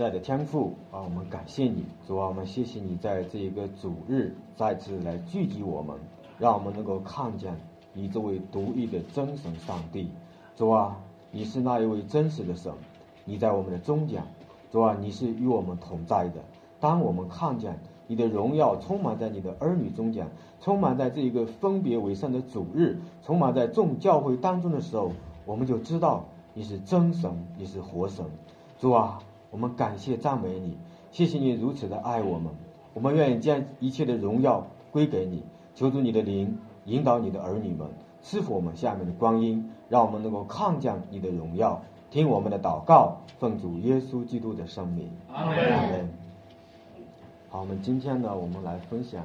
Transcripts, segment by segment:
慈爱的天父啊，我们感谢你，主啊，我们谢谢你在这一个主日再次来聚集我们，让我们能够看见你这位独一的真神上帝。主啊，你是那一位真实的神，你在我们的中间，主啊，你是与我们同在的。当我们看见你的荣耀充满在你的儿女中间，充满在这一个分别为圣的主日，充满在众教会当中的时候，我们就知道你是真神，你是活神。主啊。我们感谢赞美你，谢谢你如此的爱我们，我们愿意将一切的荣耀归给你。求主你的灵引导你的儿女们，赐福我们下面的光阴，让我们能够看见你的荣耀。听我们的祷告，奉主耶稣基督的圣名。阿门。好，我们今天呢，我们来分享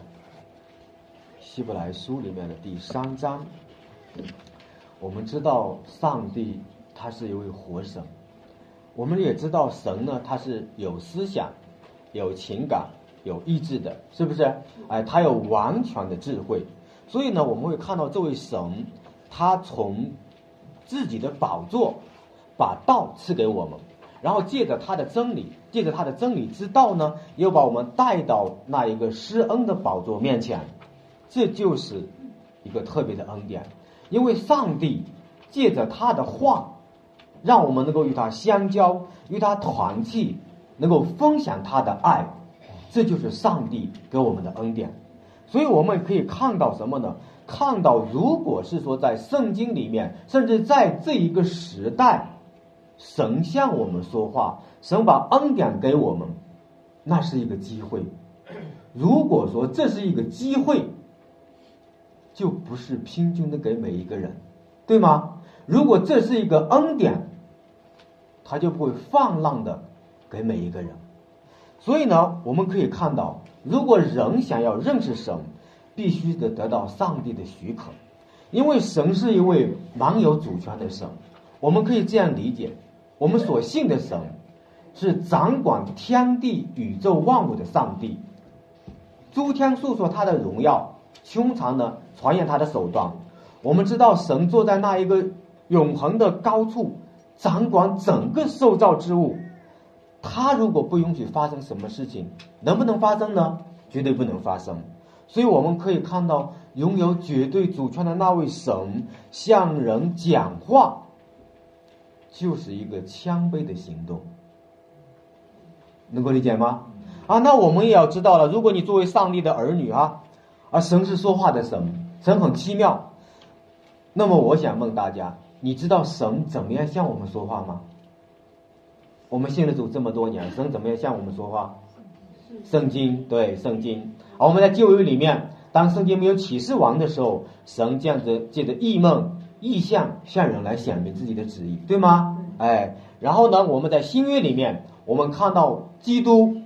希伯来书里面的第三章。我们知道上帝他是一位活神。我们也知道神呢，他是有思想、有情感、有意志的，是不是？哎，他有完全的智慧，所以呢，我们会看到这位神，他从自己的宝座把道赐给我们，然后借着他的真理，借着他的真理之道呢，又把我们带到那一个施恩的宝座面前，这就是一个特别的恩典，因为上帝借着他的话。让我们能够与他相交，与他团契，能够分享他的爱，这就是上帝给我们的恩典。所以我们可以看到什么呢？看到，如果是说在圣经里面，甚至在这一个时代，神向我们说话，神把恩典给我们，那是一个机会。如果说这是一个机会，就不是平均的给每一个人，对吗？如果这是一个恩典。他就不会放浪的给每一个人，所以呢，我们可以看到，如果人想要认识神，必须得得到上帝的许可，因为神是一位蛮有主权的神。我们可以这样理解：我们所信的神是掌管天地宇宙万物的上帝，诸天诉说他的荣耀，胸膛呢传言他的手段。我们知道，神坐在那一个永恒的高处。掌管整个受造之物，他如果不允许发生什么事情，能不能发生呢？绝对不能发生。所以我们可以看到，拥有绝对主权的那位神向人讲话，就是一个谦卑的行动。能够理解吗？啊，那我们也要知道了。如果你作为上帝的儿女啊，而神是说话的神，神很奇妙。那么我想问大家。你知道神怎么样向我们说话吗？我们信了主这么多年，神怎么样向我们说话？圣经对圣经。而我们在旧约里面，当圣经没有启示完的时候，神这样子借着异梦、异象向人来显明自己的旨意，对吗？哎，然后呢，我们在新约里面，我们看到基督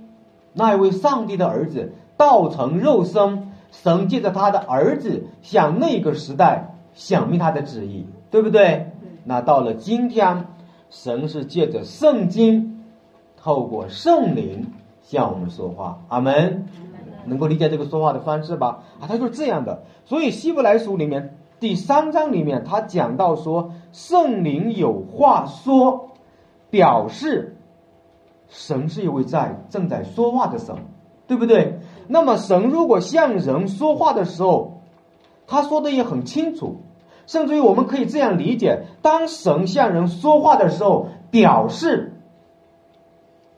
那一位上帝的儿子道成肉身，神借着他的儿子向那个时代显明他的旨意。对不对？那到了今天，神是借着圣经，透过圣灵向我们说话。阿门。能够理解这个说话的方式吧？啊，他就是这样的。所以希伯来书里面第三章里面，他讲到说，圣灵有话说，表示神是一位在正在说话的神，对不对？那么神如果向人说话的时候，他说的也很清楚。甚至于我们可以这样理解：当神向人说话的时候，表示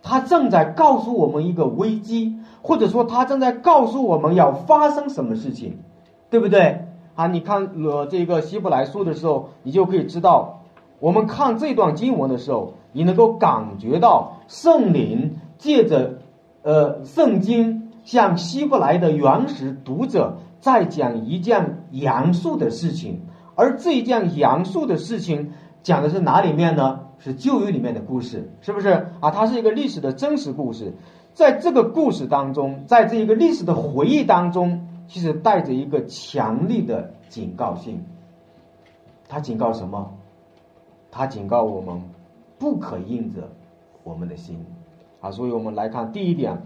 他正在告诉我们一个危机，或者说他正在告诉我们要发生什么事情，对不对？啊，你看呃这个希伯来书的时候，你就可以知道，我们看这段经文的时候，你能够感觉到圣灵借着呃圣经向希伯来的原始读者在讲一件严肃的事情。而这一件杨树的事情讲的是哪里面呢？是旧约里面的故事，是不是啊？它是一个历史的真实故事，在这个故事当中，在这一个历史的回忆当中，其实带着一个强力的警告性。他警告什么？他警告我们不可硬着我们的心啊！所以我们来看第一点，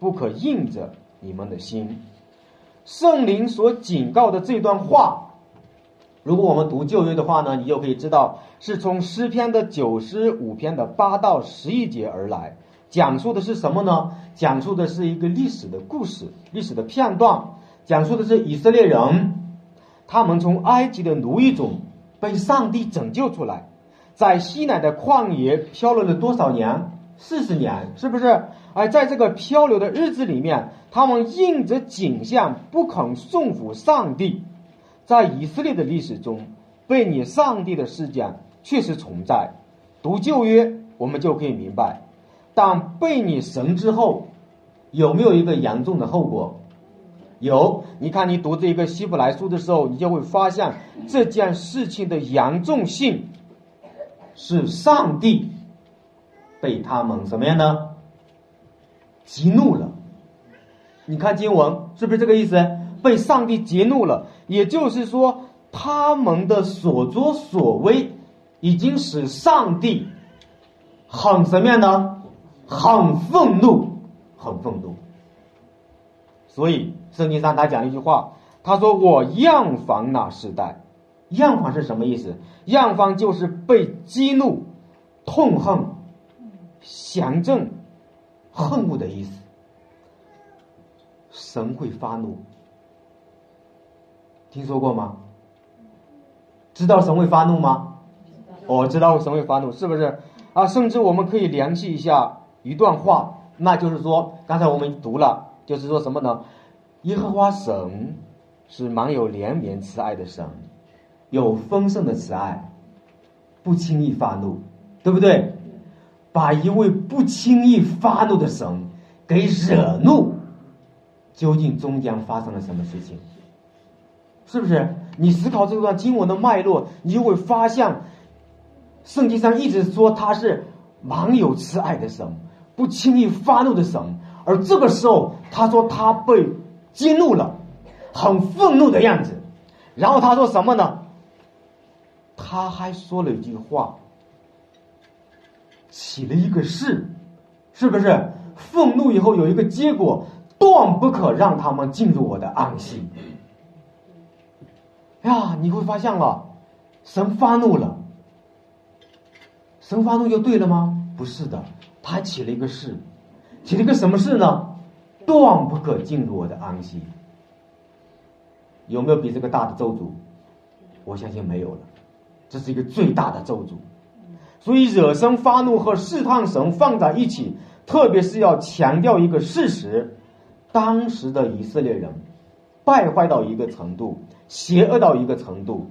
不可硬着你们的心。圣灵所警告的这段话。如果我们读旧约的话呢，你就可以知道是从诗篇的九十五篇的八到十一节而来。讲述的是什么呢？讲述的是一个历史的故事，历史的片段，讲述的是以色列人，他们从埃及的奴役中被上帝拯救出来，在西奈的旷野漂流了多少年？四十年，是不是？而在这个漂流的日子里面，他们应着景象不肯顺服上帝，在以色列的历史中，被你上帝的事件确实存在。读旧约，我们就可以明白。当被你神之后，有没有一个严重的后果？有。你看，你读这一个希伯来书的时候，你就会发现这件事情的严重性是上帝被他们什么样呢？激怒了。你看经文是不是这个意思？被上帝激怒了，也就是说，他们的所作所为已经使上帝很什么样呢？很愤怒，很愤怒。所以圣经上他讲了一句话，他说：“我样方那时代，样方是什么意思？样方就是被激怒、痛恨、降正、恨恶的意思。神会发怒，听说过吗？知道神会发怒吗？我知道神会发怒，是不是啊？甚至我们可以联系一下。”一段话，那就是说，刚才我们读了，就是说什么呢？耶和华神是满有怜悯慈爱的神，有丰盛的慈爱，不轻易发怒，对不对？把一位不轻易发怒的神给惹怒，究竟终将发生了什么事情？是不是？你思考这段经文的脉络，你就会发现，圣经上一直说他是满有慈爱的神。不轻易发怒的神，而这个时候他说他被激怒了，很愤怒的样子。然后他说什么呢？他还说了一句话，起了一个誓，是不是？愤怒以后有一个结果，断不可让他们进入我的安息。呀，你会发现了，神发怒了，神发怒就对了吗？不是的。他起了一个誓，起了一个什么誓呢？断不可进入我的安息。有没有比这个大的咒诅？我相信没有了。这是一个最大的咒诅。所以惹生发怒和试探神放在一起，特别是要强调一个事实：当时的以色列人败坏到一个程度，邪恶到一个程度，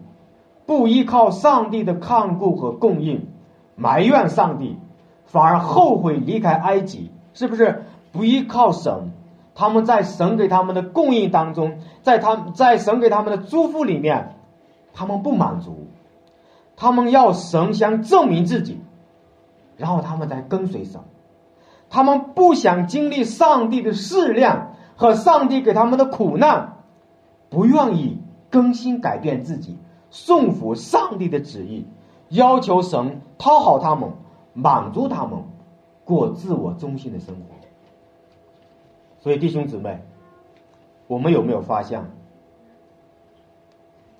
不依靠上帝的看顾和供应，埋怨上帝。反而后悔离开埃及，是不是不依靠神？他们在神给他们的供应当中，在他在神给他们的祝福里面，他们不满足，他们要神先证明自己，然后他们才跟随神。他们不想经历上帝的试炼和上帝给他们的苦难，不愿意更新改变自己，顺服上帝的旨意，要求神讨好他们。满足他们过自我中心的生活，所以弟兄姊妹，我们有没有发现，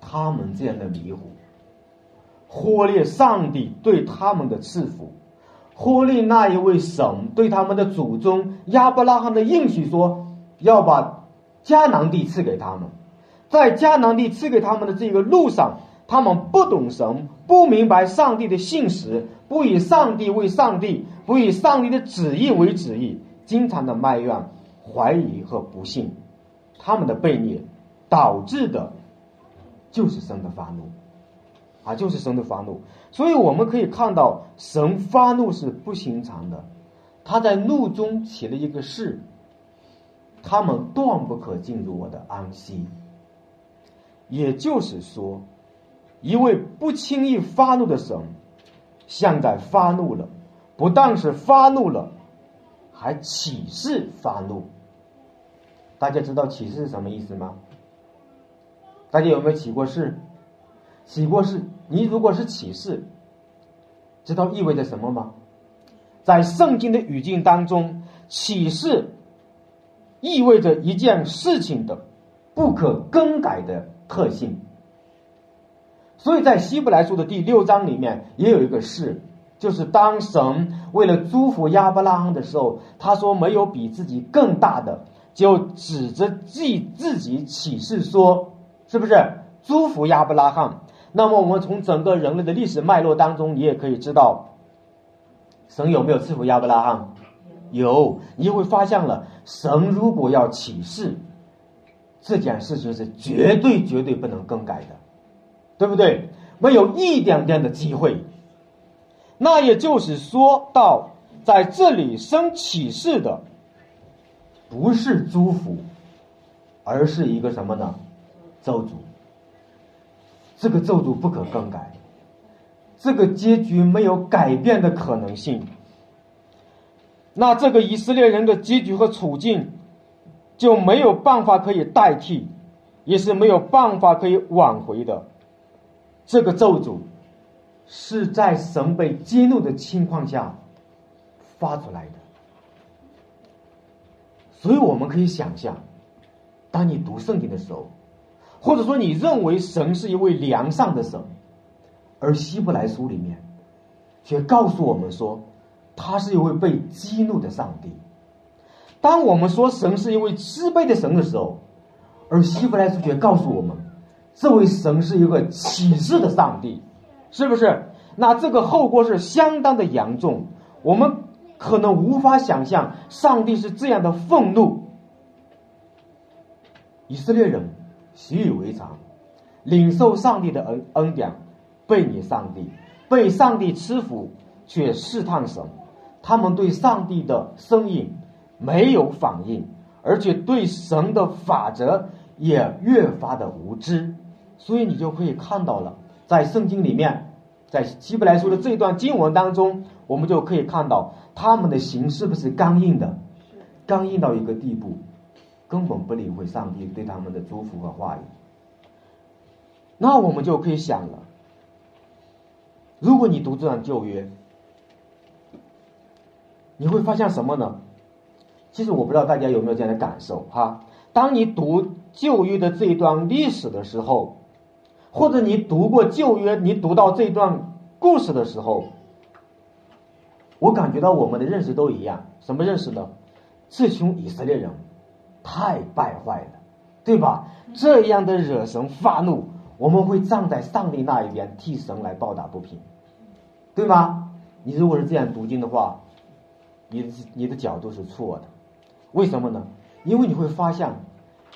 他们这样的迷糊，忽略上帝对他们的赐福，忽略那一位神对他们的祖宗亚伯拉罕的应许，说要把迦南地赐给他们，在迦南地赐给他们的这个路上。他们不懂神，不明白上帝的信实，不以上帝为上帝，不以上帝的旨意为旨意，经常的埋怨、怀疑和不信，他们的悖逆导致的，就是神的发怒，啊，就是神的发怒。所以我们可以看到，神发怒是不寻常的，他在怒中起了一个誓，他们断不可进入我的安息。也就是说。一位不轻易发怒的神，现在发怒了，不但是发怒了，还启示发怒。大家知道启示是什么意思吗？大家有没有起过誓？起过誓？你如果是启示，知道意味着什么吗？在圣经的语境当中，启示意味着一件事情的不可更改的特性。所以在希伯来书的第六章里面也有一个事，就是当神为了祝福亚伯拉罕的时候，他说没有比自己更大的，就指着自自己起誓说，是不是祝福亚伯拉罕？那么我们从整个人类的历史脉络当中，你也可以知道，神有没有赐福亚伯拉罕？有，你会发现了，神如果要起誓，这件事情是绝对绝对不能更改的，对不对？没有一点点的机会。那也就是说到，在这里生启示的，不是祝福，而是一个什么呢？咒诅。这个咒诅不可更改，这个结局没有改变的可能性。那这个以色列人的结局和处境，就没有办法可以代替，也是没有办法可以挽回的。这个咒诅。是在神被激怒的情况下发出来的，所以我们可以想象，当你读圣经的时候，或者说你认为神是一位良善的神，而希伯来书里面却告诉我们说，他是一位被激怒的上帝。当我们说神是一位慈悲的神的时候，而希伯来书却告诉我们，这位神是一个启示的上帝。是不是？那这个后果是相当的严重，我们可能无法想象，上帝是这样的愤怒。以色列人习以为常，领受上帝的恩恩典，背逆上帝，被上帝赐福，却试探神。他们对上帝的声音没有反应，而且对神的法则也越发的无知。所以你就可以看到了。在圣经里面，在希伯来书的这段经文当中，我们就可以看到他们的心是不是刚硬的，刚硬到一个地步，根本不理会上帝对他们的祝福和话语。那我们就可以想了，如果你读这段旧约，你会发现什么呢？其实我不知道大家有没有这样的感受哈。当你读旧约的这一段历史的时候。或者你读过旧约，你读到这段故事的时候，我感觉到我们的认识都一样。什么认识呢？这群以色列人太败坏了，对吧？这样的惹神发怒，我们会站在上帝那一边替神来报答不平，对吗？你如果是这样读经的话，你你的角度是错的。为什么呢？因为你会发现，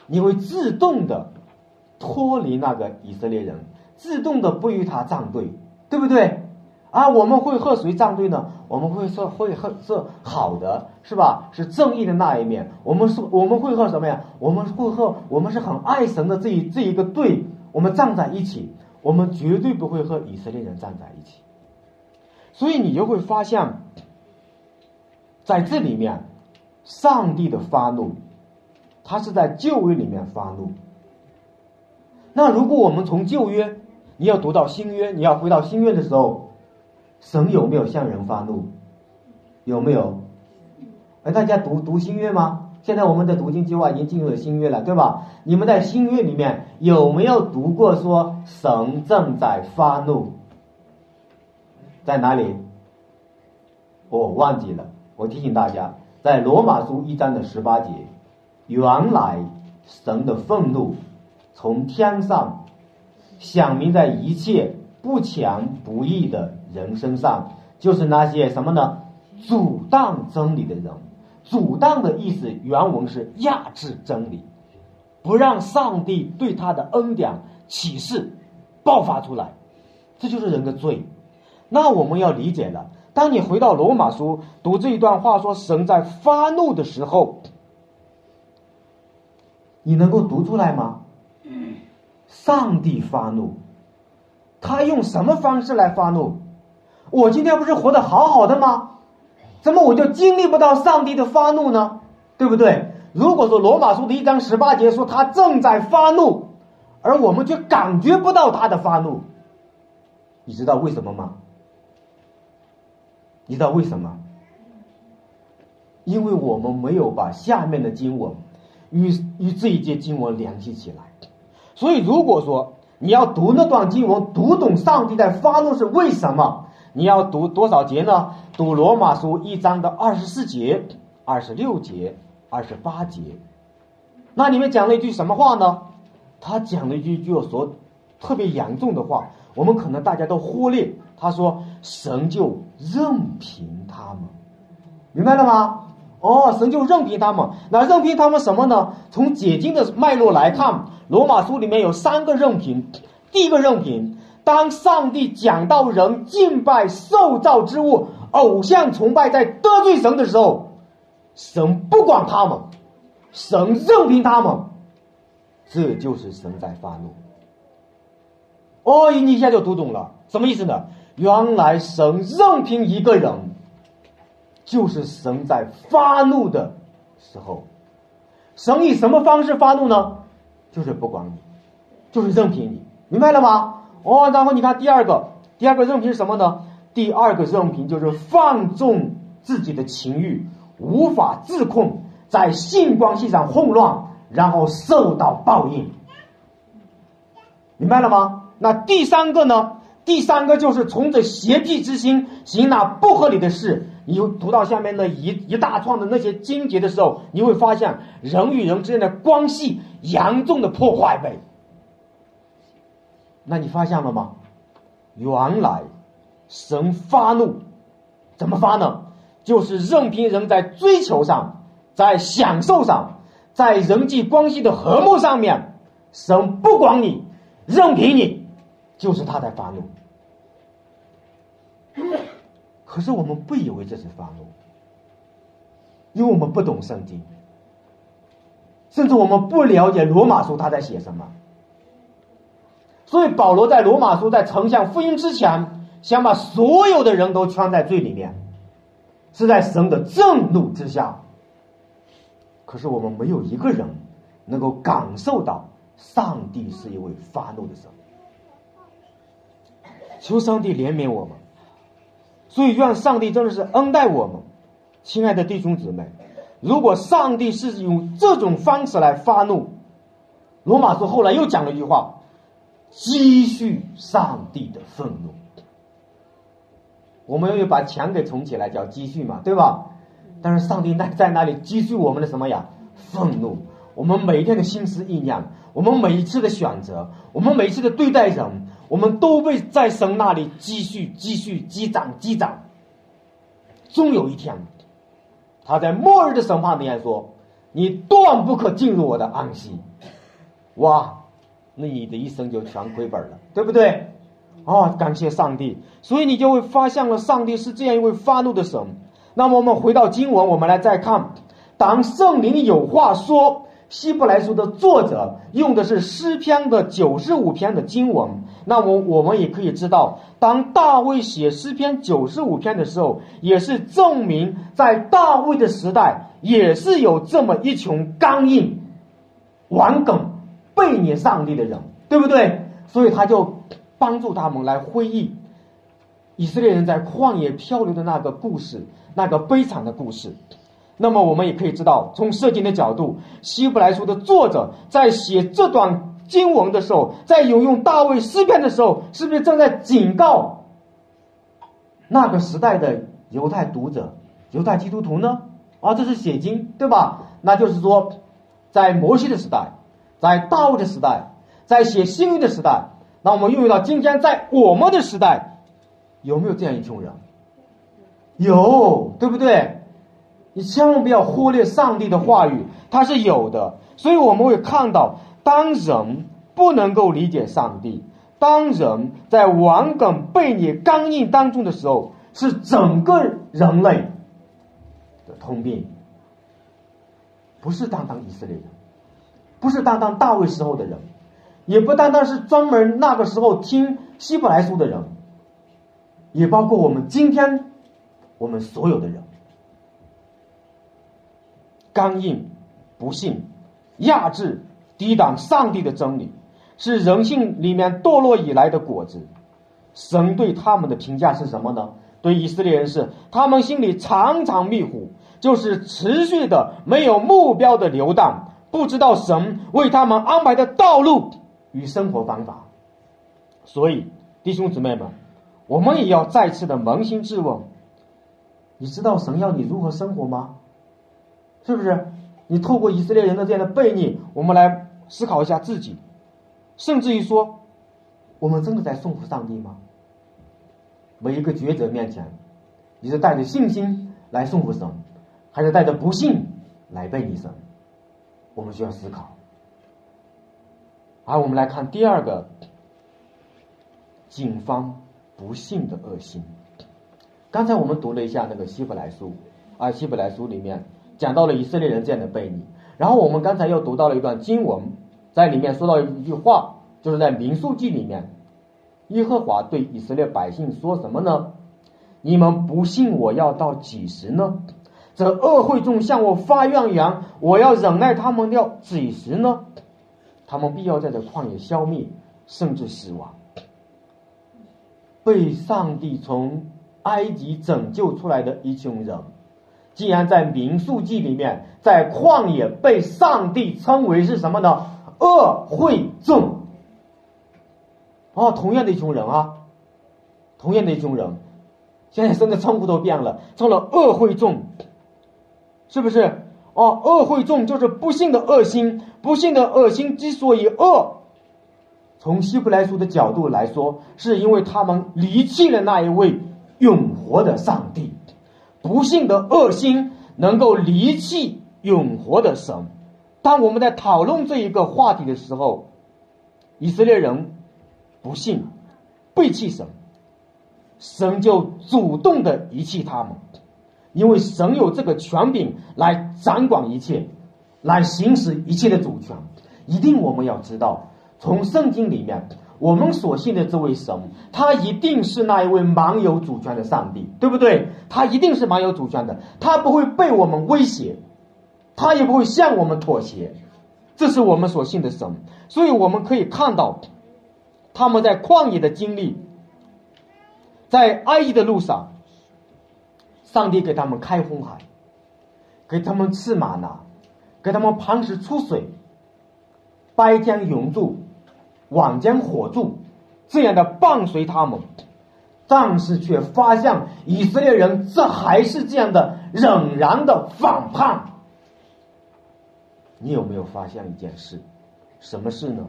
你会自动的。脱离那个以色列人，自动的不与他站队，对不对？啊，我们会和谁站队呢？我们会说会和是好的，是吧？是正义的那一面。我们是我们会和什么呀？我们会和我们是很爱神的这一这一个队，我们站在一起。我们绝对不会和以色列人站在一起。所以你就会发现，在这里面，上帝的发怒，他是在旧约里面发怒。那如果我们从旧约，你要读到新约，你要回到新约的时候，神有没有向人发怒？有没有？哎，大家读读新约吗？现在我们的读经计划已经进入了新约了，对吧？你们在新约里面有没有读过说神正在发怒？在哪里？我忘记了。我提醒大家，在罗马书一章的十八节，原来神的愤怒。从天上响明在一切不强不义的人身上，就是那些什么呢？阻挡真理的人。阻挡的意思原文是压制真理，不让上帝对他的恩典启示爆发出来，这就是人的罪。那我们要理解了。当你回到罗马书读这一段话，说神在发怒的时候，你能够读出来吗？上帝发怒，他用什么方式来发怒？我今天不是活得好好的吗？怎么我就经历不到上帝的发怒呢？对不对？如果说罗马书的一章十八节说他正在发怒，而我们却感觉不到他的发怒，你知道为什么吗？你知道为什么？因为我们没有把下面的经文与与这一节经文联系起来。所以，如果说你要读那段经文，读懂上帝在发怒是为什么，你要读多少节呢？读罗马书一章的二十四节、二十六节、二十八节。那里面讲了一句什么话呢？他讲了一句就说特别严重的话，我们可能大家都忽略。他说：“神就任凭他们，明白了吗？”哦，神就任凭他们。那任凭他们什么呢？从解经的脉络来看，罗马书里面有三个任凭。第一个任凭，当上帝讲到人敬拜受造之物、偶像崇拜在得罪神的时候，神不管他们，神任凭他们，这就是神在发怒。哦，你一下就读懂了，什么意思呢？原来神任凭一个人。就是神在发怒的时候，神以什么方式发怒呢？就是不管你，就是任凭你，明白了吗？哦，然后你看第二个，第二个任凭是什么呢？第二个任凭就是放纵自己的情欲，无法自控，在性关系上混乱，然后受到报应，明白了吗？那第三个呢？第三个就是从这邪僻之心行那不合理的事。你读到下面的一一大串的那些经节的时候，你会发现人与人之间的关系严重的破坏呗。那你发现了吗？原来神发怒怎么发呢？就是任凭人在追求上，在享受上，在人际关系的和睦上面，神不管你，任凭你，就是他在发怒。可是我们不以为这是发怒，因为我们不懂圣经，甚至我们不了解罗马书他在写什么。所以保罗在罗马书在呈现福音之前，想把所有的人都圈在罪里面，是在神的震怒之下。可是我们没有一个人能够感受到上帝是一位发怒的神。求上帝怜悯我们。所以，愿上帝真的是恩待我们，亲爱的弟兄姊妹。如果上帝是用这种方式来发怒，罗马书后来又讲了一句话：积蓄上帝的愤怒。我们又把钱给存起来，叫积蓄嘛，对吧？但是上帝在在那里积蓄我们的什么呀？愤怒。我们每一天的心思意念，我们每一次的选择，我们每一次的对待人。我们都会在神那里积蓄、积蓄、积攒、积攒，终有一天，他在末日的审判里面说：“你断不可进入我的安息。”哇，那你的一生就全亏本了，对不对？啊，感谢上帝！所以你就会发现了，上帝是这样一位发怒的神。那么我们回到经文，我们来再看，当圣灵有话说。希伯来书的作者用的是诗篇的九十五篇的经文，那么我们也可以知道，当大卫写诗篇九十五篇的时候，也是证明在大卫的时代也是有这么一群刚硬、顽梗、背逆上帝的人，对不对？所以他就帮助他们来回忆以色列人在旷野漂流的那个故事，那个悲惨的故事。那么我们也可以知道，从圣经的角度，希伯来书的作者在写这段经文的时候，在引用大卫诗篇的时候，是不是正在警告那个时代的犹太读者、犹太基督徒呢？啊，这是写经，对吧？那就是说，在摩西的时代，在大卫的时代，在写新约的时代，那我们运用到今天，在我们的时代，有没有这样一群人？有，对不对？你千万不要忽略上帝的话语，它是有的。所以我们会看到，当人不能够理解上帝，当人在顽梗悖逆、刚硬当中的时候，是整个人类的通病。不是单单以色列人，不是单单大卫时候的人，也不单单是专门那个时候听希伯来书的人，也包括我们今天我们所有的人。刚硬、不幸、压制、抵挡上帝的真理，是人性里面堕落以来的果子。神对他们的评价是什么呢？对以色列人是，他们心里常常迷糊，就是持续的没有目标的流荡，不知道神为他们安排的道路与生活方法。所以，弟兄姊妹们，我们也要再次的扪心自问：你知道神要你如何生活吗？是不是？你透过以色列人的这样的悖逆，我们来思考一下自己，甚至于说，我们真的在顺服上帝吗？每一个抉择面前，你是带着信心来顺服神，还是带着不幸来背逆神？我们需要思考。而我们来看第二个，警方不幸的恶心。刚才我们读了一下那个希伯来书，啊，希伯来书里面讲到了以色列人这样的背逆。然后我们刚才又读到了一段经文，在里面说到一句话，就是在民数记里面，耶和华对以色列百姓说什么呢？你们不信我要到几时呢？这恶会众向我发怨言，我要忍耐他们要几时呢？他们必要在这旷野消灭，甚至死亡。被上帝从埃及拯救出来的一群人，竟然在民数记里面，在旷野被上帝称为是什么呢？恶会众。哦，同样的一群人啊，同样的一群人，现在甚至称呼都变了，成了恶会众，是不是？哦，恶会众就是不幸的恶心，不幸的恶心之所以恶，从希伯来书的角度来说，是因为他们离弃了那一位永活的上帝。不幸的恶心能够离弃永活的神。当我们在讨论这一个话题的时候，以色列人不信，背弃神，神就主动的遗弃他们。因为神有这个权柄来掌管一切，来行使一切的主权。一定我们要知道，从圣经里面，我们所信的这位神，他一定是那一位蛮有主权的上帝，对不对？他一定是蛮有主权的，他不会被我们威胁，他也不会向我们妥协。这是我们所信的神。所以我们可以看到，他们在旷野的经历，在埃及的路上。上帝给他们开红海，给他们赐马拿，给他们磐石出水，白天永驻，晚间火柱，这样的伴随他们，但是却发现以色列人这还是这样的仍然的反叛。你有没有发现一件事？什么事呢？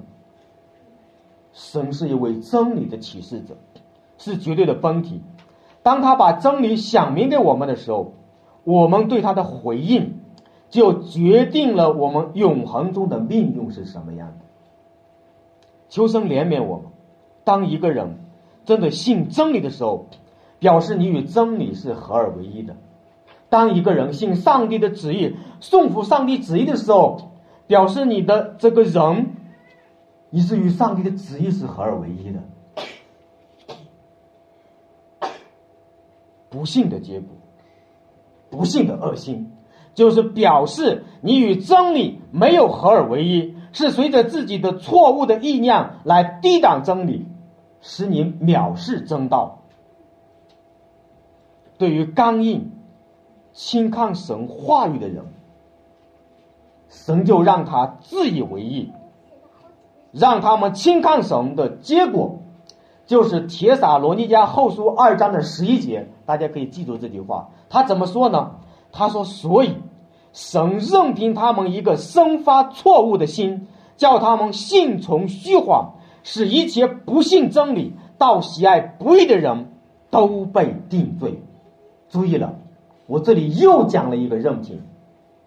神是一位真理的启示者，是绝对的本体。当他把真理讲明给我们的时候，我们对他的回应，就决定了我们永恒中的命运是什么样的。求生怜悯我们。当一个人真的信真理的时候，表示你与真理是合而为一的；当一个人信上帝的旨意，顺服上帝旨意的时候，表示你的这个人，你是与上帝的旨意是合而为一的。不幸的结果，不幸的恶心，就是表示你与真理没有合而为一，是随着自己的错误的意念来抵挡真理，使你藐视真道。对于刚硬、轻看神话语的人，神就让他自以为意，让他们轻看神的结果。就是《铁撒罗尼迦后书》二章的十一节，大家可以记住这句话。他怎么说呢？他说：“所以神任凭他们一个生发错误的心，叫他们信从虚谎，使一切不信真理、到喜爱不义的人都被定罪。”注意了，我这里又讲了一个任凭，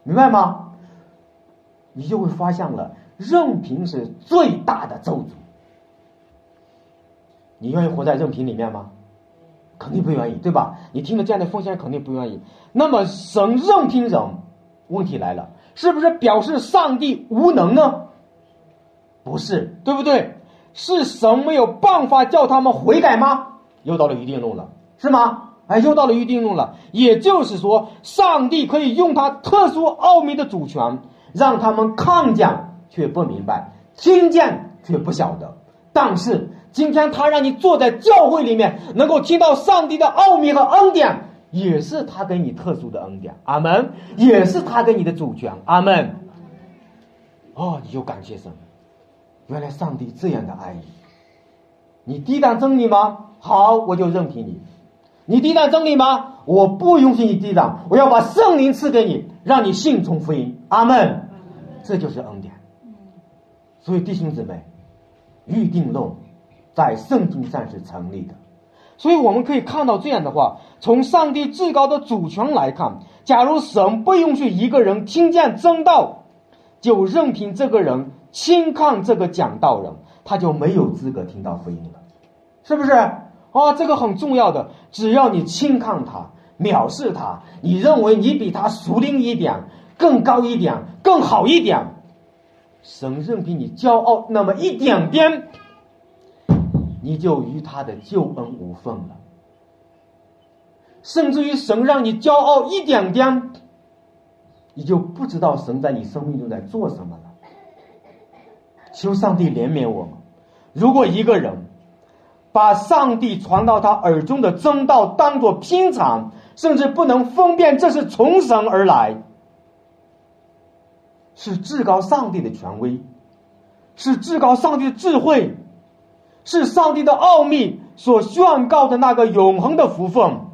明白吗？你就会发现了，任凭是最大的咒诅。你愿意活在任凭里面吗？肯定不愿意，对吧？你听了这样的风险，肯定不愿意。那么神任凭人，问题来了，是不是表示上帝无能呢？不是，对不对？是神没有办法叫他们悔改吗？又到了预定论了，是吗？哎，又到了预定论了。也就是说，上帝可以用他特殊奥秘的主权，让他们看见却不明白，听见却不晓得，但是。今天他让你坐在教会里面，能够听到上帝的奥秘和恩典，也是他给你特殊的恩典。阿门，也是他给你的主权。阿门。哦，你就感谢神，原来上帝这样的爱你。你抵挡真理吗？好，我就任凭你。你抵挡真理吗？我不允许你抵挡，我要把圣灵赐给你，让你信从福音。阿门。这就是恩典。所以弟兄姊妹，预定论在圣经上是成立的。所以我们可以看到这样的话：从上帝至高的主权来看，假如神不允许一个人听见真道，就任凭这个人轻看这个讲道人，他就没有资格听到福音了，是不是？啊，这个很重要的。只要你轻看他、藐视他，你认为你比他熟练一点、更高一点、更好一点，神任凭你骄傲那么一点点，你就与他的救恩无份了。甚至于神让你骄傲一点点，你就不知道神在你生命中在做什么了。求上帝怜悯我们。如果一个人，把上帝传到他耳中的真道当作平常，甚至不能分辨这是从神而来，是至高上帝的权威，是至高上帝的智慧，是上帝的奥秘所宣告的那个永恒的福分。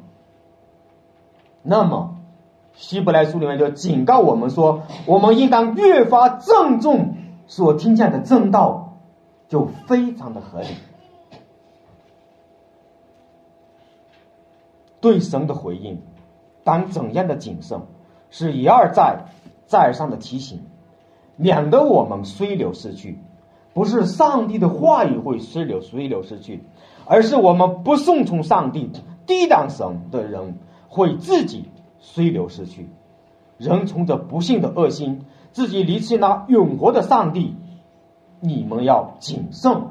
那么，希伯来书里面就警告我们说，我们应当越发郑重所听见的正道，就非常的合理。对神的回应，当怎样的谨慎，是一而再、再而三的提醒，免得我们随流失去。不是上帝的话语会随流随流失去，而是我们不顺从上帝、抵挡神的人会自己随流失去。人从着不幸的恶心，自己离弃那永活的上帝，你们要谨慎。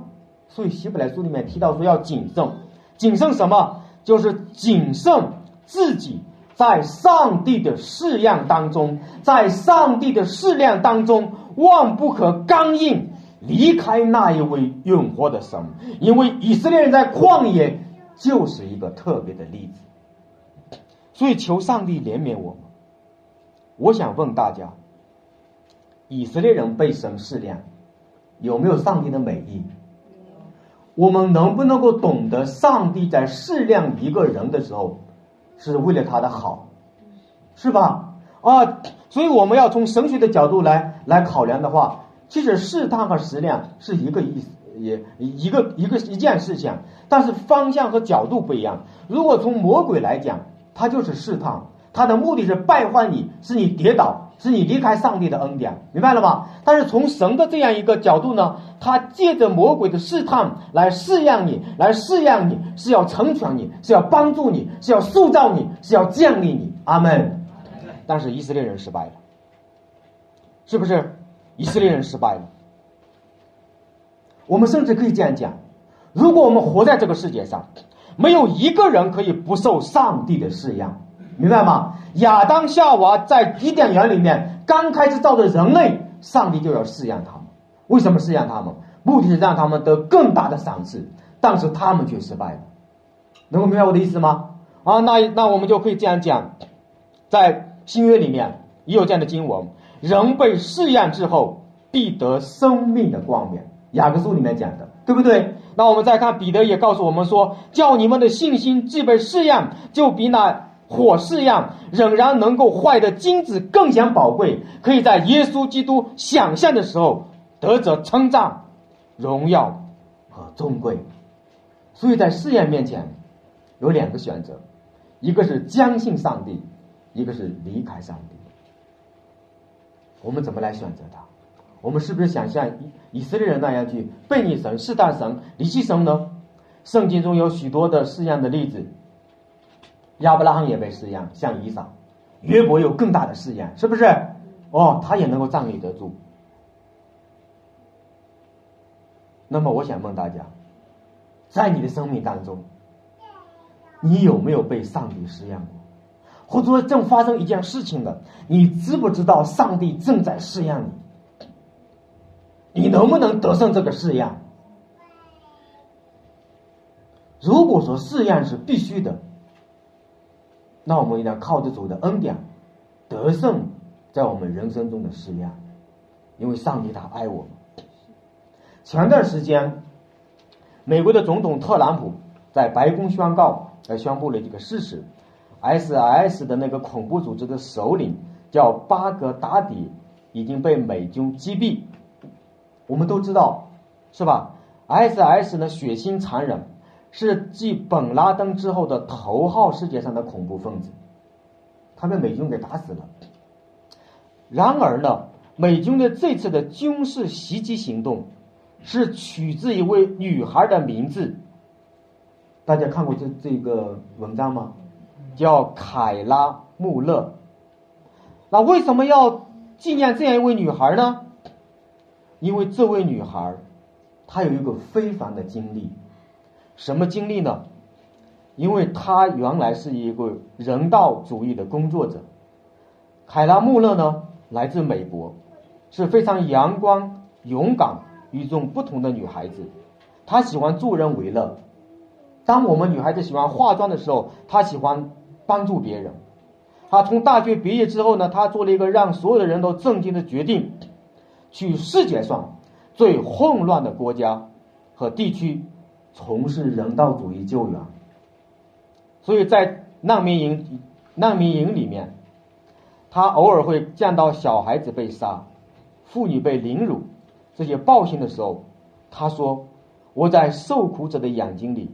所以希伯来书里面提到说要谨慎，谨慎什么？就是谨慎自己在上帝的试验当中，在上帝的试炼当中，万不可刚硬离开那一位永活的神，因为以色列人在旷野就是一个特别的例子。所以求上帝怜悯我们。我想问大家：以色列人被神试炼，有没有上帝的美意？我们能不能够懂得，上帝在试炼一个人的时候，是为了他的好，是吧？啊，所以我们要从神学的角度来来考量的话，其实试探和试炼是一个意思，也一个一个一件事情，但是方向和角度不一样。如果从魔鬼来讲，他就是试探，他的目的是败坏你，使你跌倒。是你离开上帝的恩典，明白了吗？但是从神的这样一个角度呢，他借着魔鬼的试探来试验你，来试验你，是要成全你，是要帮助你，是要塑造你，是要建立你。阿门。但是以色列人失败了，是不是？以色列人失败了。我们甚至可以这样讲：如果我们活在这个世界上，没有一个人可以不受上帝的试验。明白吗？亚当夏娃在伊甸园里面刚开始造的人类，上帝就要试验他们。为什么试验他们？目的是让他们得更大的赏赐，但是他们却失败了。能够明白我的意思吗？啊，那那我们就可以这样讲，在新约里面也有这样的经文：人被试验之后，必得生命的光明。雅各书里面讲的，对不对？那我们再看彼得也告诉我们说：叫你们的信心既被试验，就比那。火试样仍然能够坏的金子更显宝贵，可以在耶稣基督想象的时候得着称赞、荣耀和尊贵。所以在试验面前有两个选择，一个是将信上帝，一个是离开上帝。我们怎么来选择它？我们是不是想像以以色列人那样去背逆神、试探神、离弃神呢？圣经中有许多的试验的例子。亚伯拉罕也被试验，像以撒；约伯有更大的试验，是不是？哦，他也能够站立得住。那么，我想问大家，在你的生命当中，你有没有被上帝试验过？或者说，正发生一件事情的，你知不知道上帝正在试验你？你能不能得胜这个试验？如果说试验是必须的。那我们一定要靠着主的恩典，得胜在我们人生中的试验，因为上帝他爱我们。前段时间，美国的总统特朗普在白宫宣告，呃，宣布了这个事实 S.S. 的那个恐怖组织的首领叫巴格达底，已经被美军击毙。我们都知道，是吧？S.S. 呢，血腥残忍，是继本拉登之后的头号世界上的恐怖分子，他被美军给打死了。然而呢，美军的这次的军事袭击行动是取自一位女孩的名字。大家看过这这个文章吗？叫凯拉穆勒。那为什么要纪念这样一位女孩呢？因为这位女孩她有一个非凡的经历。什么经历呢？因为她原来是一个人道主义的工作者。凯拉穆勒呢，来自美国，是非常阳光、勇敢、与众不同的女孩子。她喜欢助人为乐。当我们女孩子喜欢化妆的时候，她喜欢帮助别人。他从大学毕业之后呢，他做了一个让所有的人都震惊的决定，去世界上最混乱的国家和地区从事人道主义救援。所以在难民营、难民营里面，他偶尔会见到小孩子被杀、妇女被凌辱这些暴行的时候，他说：“我在受苦者的眼睛里。”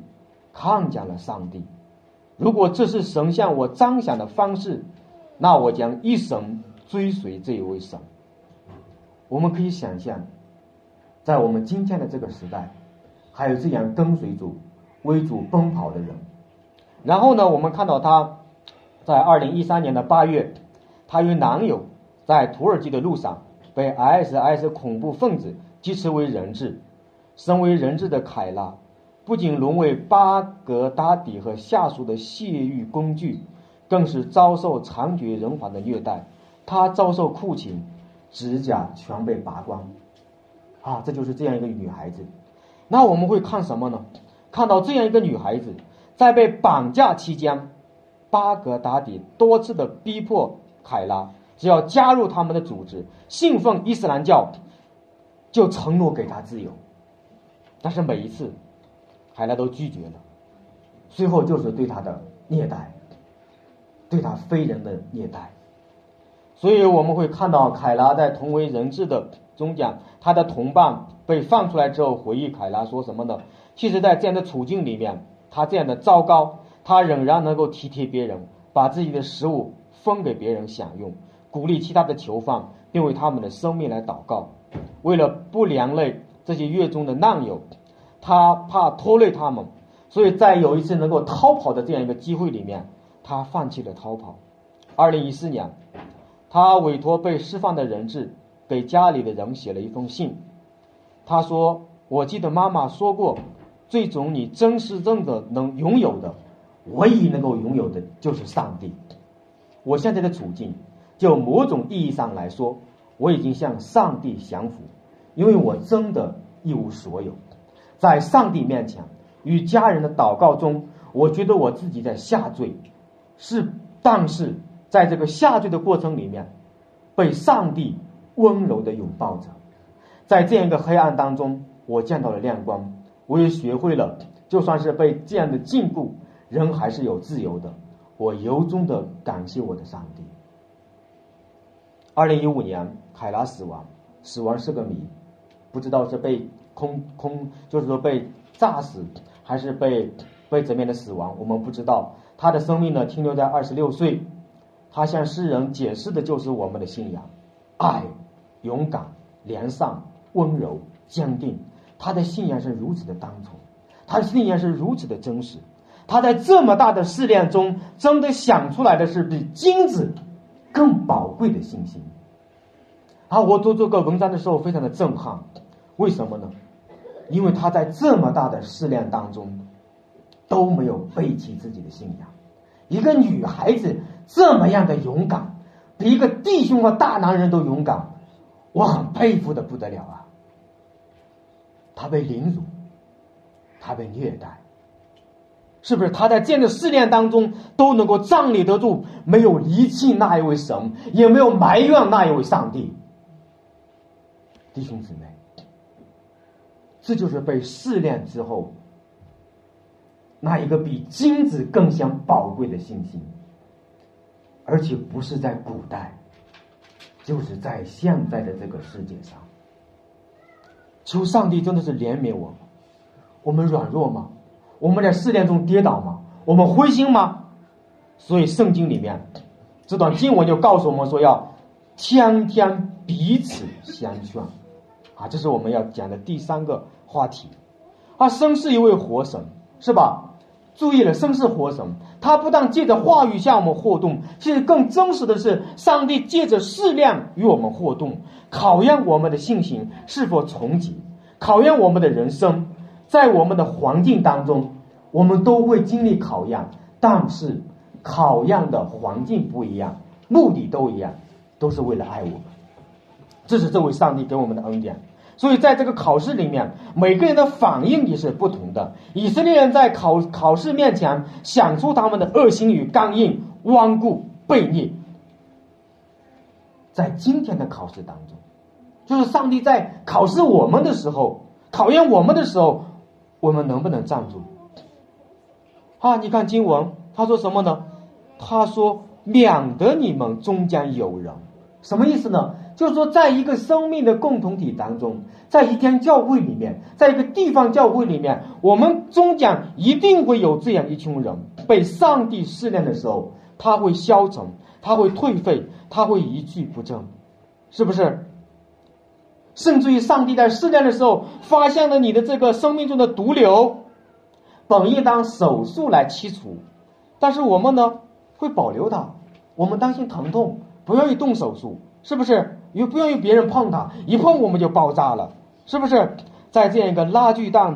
看见了上帝。如果这是神向我彰显的方式，那我将一生追随这一位神。我们可以想象，在我们今天的这个时代，还有这样跟随主、为主奔跑的人。然后呢，我们看到他在二零一三年的八月，他与男友在土耳其的路上被 ISIS 恐怖分子击持为人质。身为人质的凯拉。不仅沦为巴格达底和下属的泄欲工具，更是遭受惨绝人寰的虐待。他遭受酷刑，指甲全被拔光。啊，这就是这样一个女孩子。那我们会看什么呢？看到这样一个女孩子在被绑架期间，巴格达底多次的逼迫凯拉，只要加入他们的组织，信奉伊斯兰教，就承诺给她自由。但是每一次。凯拉都拒绝了，最后就是对他的虐待，对他非人的虐待。所以我们会看到凯拉在同为人质的中讲，他的同伴被放出来之后回忆凯拉说什么呢？其实，在这样的处境里面，他这样的糟糕，他仍然能够体贴别人，把自己的食物分给别人享用，鼓励其他的囚犯，并为他们的生命来祷告。为了不连累这些狱中的难友。他怕拖累他们，所以在有一次能够逃跑的这样一个机会里面，他放弃了逃跑。二零一四年，他委托被释放的人质给家里的人写了一封信。他说：“我记得妈妈说过，最终你真实真的能拥有的，唯一能够拥有的就是上帝。我现在的处境，就某种意义上来说，我已经向上帝降服，因为我真的一无所有。”在上帝面前与家人的祷告中，我觉得我自己在下坠，是，但是在这个下坠的过程里面，被上帝温柔的拥抱着，在这样一个黑暗当中，我见到了亮光，我也学会了，就算是被这样的禁锢，人还是有自由的。我由衷的感谢我的上帝。二零一五年，凯拉死亡，死亡是个谜，不知道是被。空空就是说被炸死，还是被被怎么样的死亡？我们不知道。他的生命呢，停留在二十六岁。他向世人解释的就是我们的信仰：爱、勇敢、良善、温柔、坚定。他的信仰是如此的单纯，他的信仰是如此的真实。他在这么大的试炼中，真的想出来的是比金子更宝贵的信心。啊，我做这个文章的时候，非常的震撼。为什么呢？因为他在这么大的试炼当中都没有背弃自己的信仰，一个女孩子这么样的勇敢，比一个弟兄和大男人都勇敢，我很佩服的不得了啊！他被凌辱，他被虐待，是不是？他在这样的试炼当中都能够站立得住，没有离弃那一位神，也没有埋怨那一位上帝，弟兄姊妹。这就是被试炼之后那一个比金子更想宝贵的信心，而且不是在古代，就是在现在的这个世界上。求上帝真的是怜悯我们，我们软弱吗？我们在试炼中跌倒吗？我们灰心吗？所以圣经里面这段经文就告诉我们说，要天天彼此相劝。啊，这是我们要讲的第三个话题。啊，生是一位活神，是吧？注意了，生是活神，他不但借着话语向我们互动，其实更真实的是，上帝借着试炼与我们互动，考验我们的信心是否纯洁，考验我们的人生，在我们的环境当中，我们都会经历考验，但是考验的环境不一样，目的都一样，都是为了爱我们。这是这位上帝给我们的恩典。所以，在这个考试里面，每个人的反应也是不同的。以色列人在考考试面前想出他们的恶心与刚硬、顽固、悖逆。在今天的考试当中，就是上帝在考试我们的时候，考验我们的时候，我们能不能站住？啊，你看经文，他说什么呢？他说：“免得你们中间有人。”什么意思呢？就是说，在一个生命的共同体当中，在一天教会里面，在一个地方教会里面，我们中间一定会有这样一群人，被上帝试炼的时候，他会消沉，他会退废，他会一蹶不振，是不是？甚至于上帝在试炼的时候，发现了你的这个生命中的毒瘤，本应当手术来切除，但是我们呢，会保留它，我们担心疼痛，不愿意动手术，是不是？又不愿意别人碰它，一碰我们就爆炸了，是不是？在这样一个拉锯战、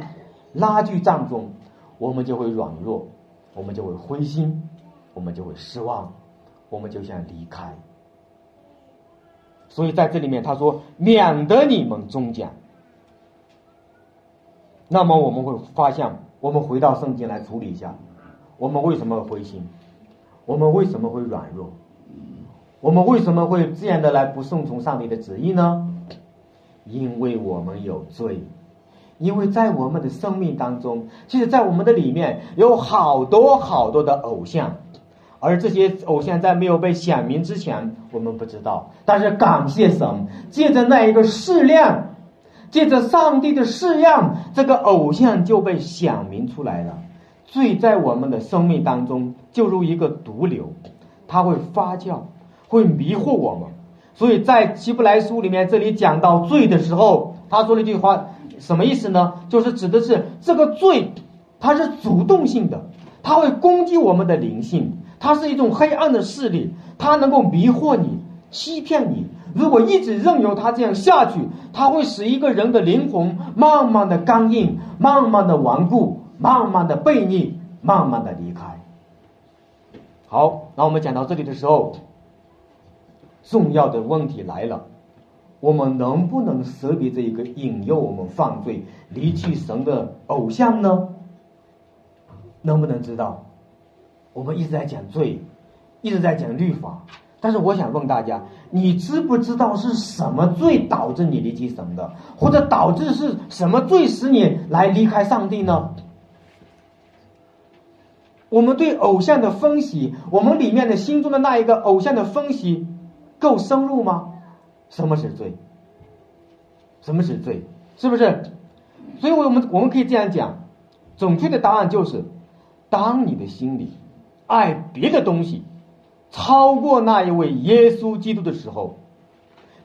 拉锯战中，我们就会软弱，我们就会灰心，我们就会失望，我们就想离开。所以在这里面他说：“免得你们中奖。”那么我们会发现，我们回到圣经来处理一下，我们为什么灰心？我们为什么会软弱？我们为什么会这样的来不顺从上帝的旨意呢？因为我们有罪，因为在我们的生命当中，其实，在我们的里面有好多好多的偶像，而这些偶像在没有被显明之前，我们不知道。但是感谢神，借着那一个试炼，借着上帝的试验，这个偶像就被显明出来了。罪在我们的生命当中就如一个毒瘤，它会发酵。会迷惑我们，所以在希伯来书里面，这里讲到罪的时候，他说了一句话，什么意思呢？就是指的是这个罪，它是主动性的，它会攻击我们的灵性，它是一种黑暗的势力，它能够迷惑你、欺骗你。如果一直任由它这样下去，它会使一个人的灵魂慢慢的刚硬，慢慢的顽固，慢慢的背逆，慢慢的离开。好，那我们讲到这里的时候。重要的问题来了，我们能不能识别这一个引诱我们犯罪、离弃神的偶像呢？能不能知道？我们一直在讲罪，一直在讲律法，但是我想问大家：你知不知道是什么罪导致你离弃神的，或者导致是什么罪使你来离开上帝呢？我们对偶像的分析，我们里面的心中的那一个偶像的分析。够深入吗？什么是罪？什么是罪？是不是？所以，我们我们可以这样讲，准确的答案就是：当你的心里爱别的东西超过那一位耶稣基督的时候，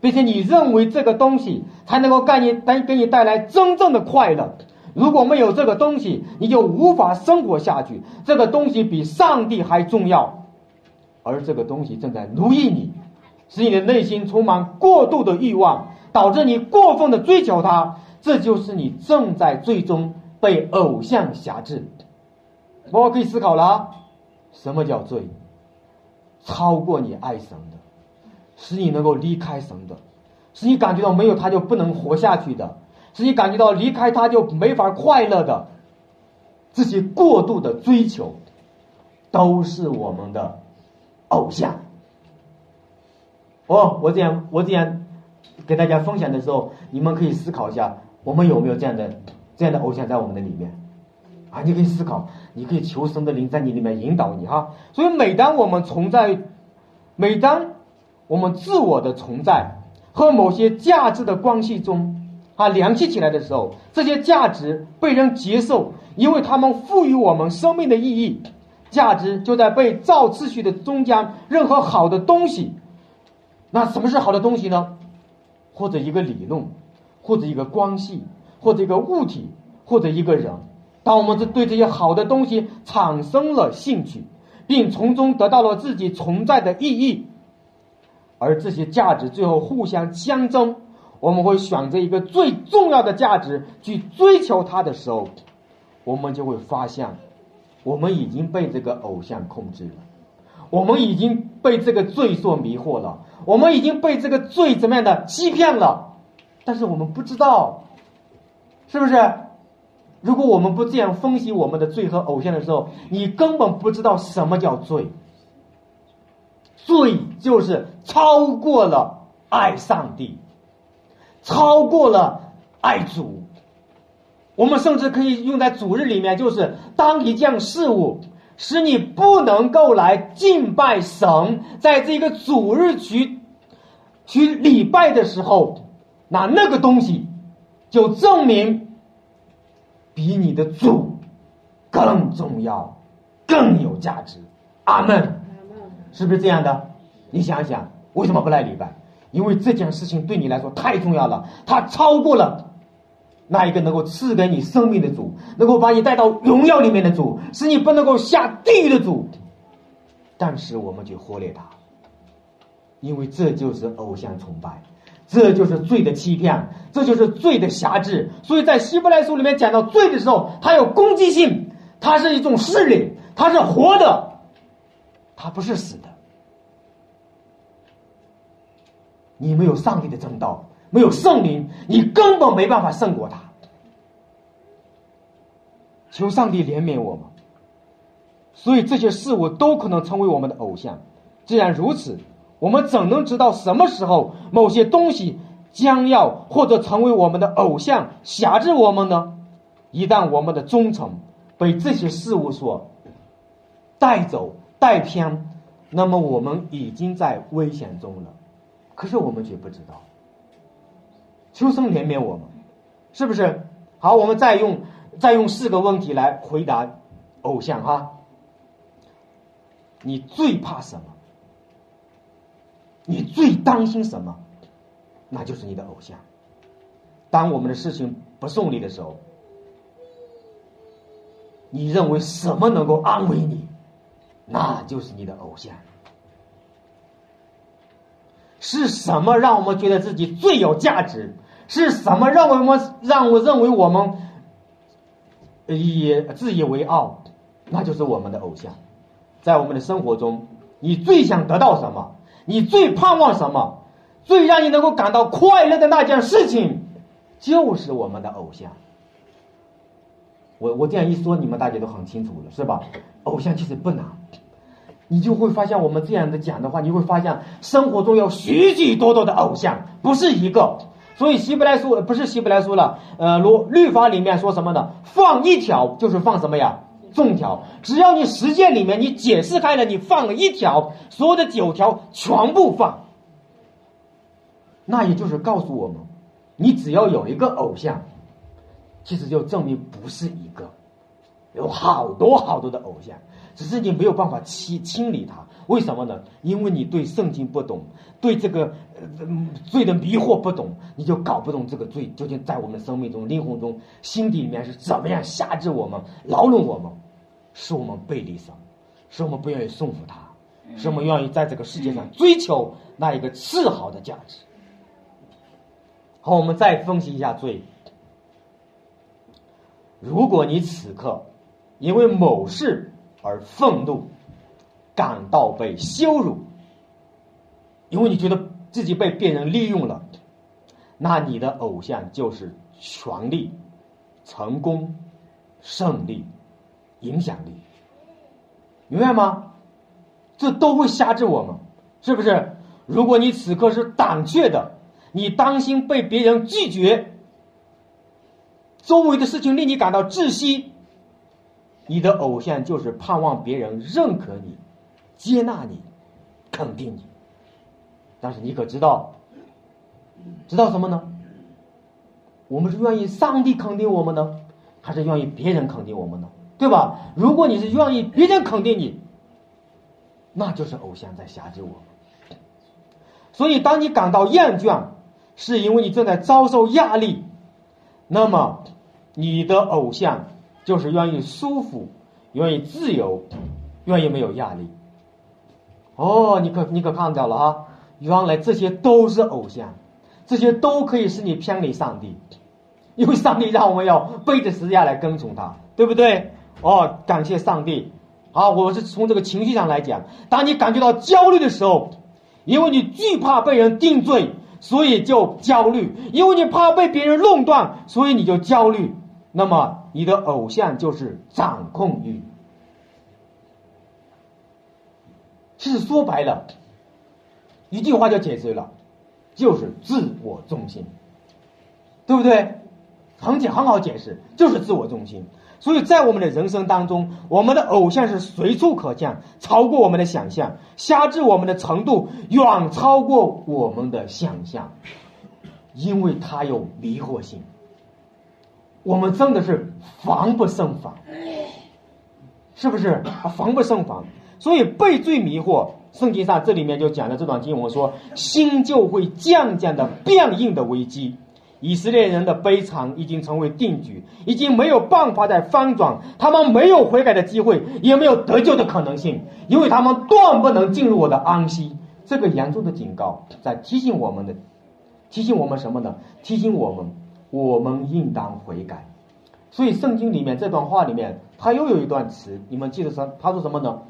并且你认为这个东西才能够给你带给你带来真正的快乐，如果没有这个东西，你就无法生活下去。这个东西比上帝还重要，而这个东西正在奴役你。使你的内心充满过度的欲望，导致你过分的追求它，这就是你正在最终被偶像辖制。我可以思考了，什么叫罪？超过你爱神的，使你能够离开神的，使你感觉到没有他就不能活下去的，使你感觉到离开他就没法快乐的，这些过度的追求，都是我们的偶像。哦，我这样我这样给大家分享的时候，你们可以思考一下，我们有没有这样的这样的偶像在我们的里面？啊，你可以思考，你可以求神的灵在你里面引导你哈。所以，每当我们存在，每当我们自我的存在和某些价值的关系中啊联系起来的时候，这些价值被人接受，因为他们赋予我们生命的意义。价值就在被造秩序的中间，任何好的东西，那什么是好的东西呢？或者一个理论，或者一个关系，或者一个物体，或者一个人。当我们对这些好的东西产生了兴趣，并从中得到了自己存在的意义，而这些价值最后互相相争，我们会选择一个最重要的价值去追求它的时候，我们就会发现，我们已经被这个偶像控制了，我们已经被这个罪所迷惑了，我们已经被这个罪怎么样的欺骗了，但是我们不知道，是不是？如果我们不这样分析我们的罪和偶像的时候，你根本不知道什么叫罪。罪就是超过了爱上帝，超过了爱主。我们甚至可以用在主日里面，就是当一件事物使你不能够来敬拜神，在这个主日去去礼拜的时候，那那个东西就证明。比你的主更重要，更有价值。阿门，是不是这样的？你想想，为什么不来礼拜？因为这件事情对你来说太重要了，它超过了那一个能够赐给你生命的主，能够把你带到荣耀里面的主，使你不能够下地狱的主。但是我们去忽略它，因为这就是偶像崇拜。这就是罪的欺骗，这就是罪的辖制。所以在希伯来书里面讲到罪的时候，它有攻击性，它是一种势力，它是活的，它不是死的。你没有上帝的正道，没有圣灵，你根本没办法胜过他。求上帝怜悯我们。所以这些事物都可能成为我们的偶像。既然如此。我们怎能知道什么时候某些东西将要或者成为我们的偶像辖制我们呢？一旦我们的忠诚被这些事物所带走、带偏，那么我们已经在危险中了。可是我们却不知道。求生怜悯我们，是不是？好，我们再用再用四个问题来回答偶像哈。你最怕什么？你最担心什么？那就是你的偶像。当我们的事情不顺利的时候，你认为什么能够安慰你？那就是你的偶像。是什么让我们觉得自己最有价值？是什么让我们让我认为我们以自以为傲？那就是我们的偶像。在我们的生活中，你最想得到什么？你最盼望什么？最让你能够感到快乐的那件事情，就是我们的偶像。我我这样一说，你们大家都很清楚了，是吧？偶像其实不难，你就会发现我们这样的讲的话，你会发现生活中有许许多多的偶像，不是一个。所以希伯来书不是希伯来书了，呃，律律法里面说什么呢？放一条就是放什么呀？众条，只要你实践里面你解释开了，你放了一条，所有的九条全部放，那也就是告诉我们，你只要有一个偶像，其实就证明不是一个，有好多好多的偶像，只是你没有办法清清理它。为什么呢？因为你对圣经不懂，对这个罪的迷惑不懂，你就搞不懂这个罪究竟在我们生命中、灵魂中、心底里面是怎么样辖制我们、牢笼我们，使我们背离神，使我们不愿意顺服他，使我们愿意在这个世界上追求那一个次好的价值。好，我们再分析一下罪。如果你此刻因为某事而愤怒，感到被羞辱，因为你觉得自己被别人利用了，那你的偶像就是权力、成功、胜利、影响力，明白吗？这都会辖制我们，是不是？如果你此刻是胆怯的，你担心被别人拒绝，周围的事情令你感到窒息，你的偶像就是盼望别人认可你、接纳你、肯定你。但是你可知道，知道什么呢？我们是愿意上帝肯定我们呢，还是愿意别人肯定我们呢？对吧？如果你是愿意别人肯定你，那就是偶像在辖制我们。所以，当你感到厌倦，是因为你正在遭受压力，那么你的偶像就是愿意舒服、愿意自由、愿意没有压力。哦，你可你可看到了啊？原来这些都是偶像，这些都可以使你偏离上帝，因为上帝让我们要背着十字架来跟从他，对不对？哦，感谢上帝！啊，我是从这个情绪上来讲，当你感觉到焦虑的时候，因为你惧怕被人定罪，所以就焦虑；因为你怕被别人弄断，所以你就焦虑。那么你的偶像就是掌控欲。其实说白了。一句话就解释了，就是自我中心，对不对？很解很好解释，就是自我中心。所以在我们的人生当中，我们的偶像是随处可见，超过我们的想象，辖制我们的程度远超过我们的想象，因为它有迷惑性，我们真的是防不胜防，是不是？防不胜防，所以被罪迷惑。圣经上这里面就讲了这段经文，说心就会渐渐的变硬的危机，以色列人的悲惨已经成为定局，已经没有办法再翻转，他们没有悔改的机会，也没有得救的可能性，因为他们断不能进入我的安息。这个严重的警告在提醒我们的，提醒我们什么呢？提醒我们，我们应当悔改。所以圣经里面这段话里面，他又有一段词，你们记得什？他说什么呢？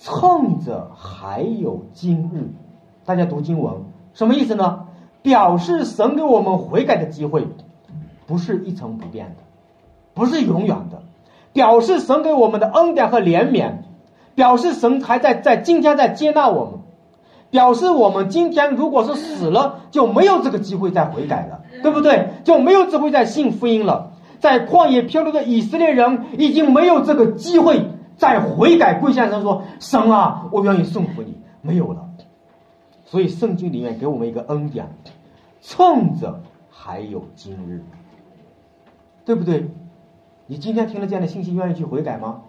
趁着还有今日，大家读经文什么意思呢？表示神给我们悔改的机会，不是一成不变的，不是永远的。表示神给我们的恩典和怜悯，表示神还在在今天在接纳我们，表示我们今天如果是死了，就没有这个机会再悔改了，对不对？就没有机会再信福音了。在旷野漂流的以色列人已经没有这个机会。在悔改跪下上说：“神啊，我愿意顺服你。”没有了，所以圣经里面给我们一个恩典，趁着还有今日，对不对？你今天听了这样的信息，愿意去悔改吗？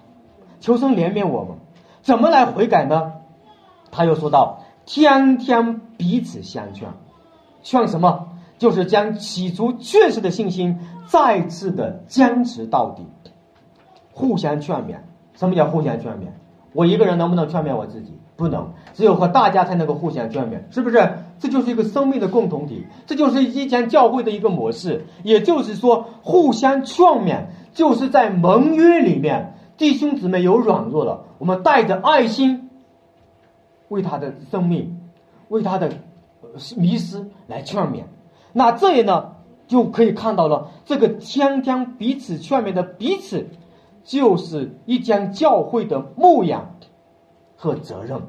求神怜悯我们，怎么来悔改呢？他又说到：“天天彼此相劝，劝什么？就是将起初确实的信心再次的坚持到底，互相劝勉。”什么叫互相劝勉？我一个人能不能劝勉我自己？不能，只有和大家才能够互相劝勉，是不是？这就是一个生命的共同体，这就是一间教会的一个模式。也就是说，互相劝勉，就是在盟约里面，弟兄姊妹有软弱了，我们带着爱心，为他的生命，为他的迷失来劝勉。那这里呢，就可以看到了这个天天彼此劝勉的彼此。就是一间教会的牧养和责任。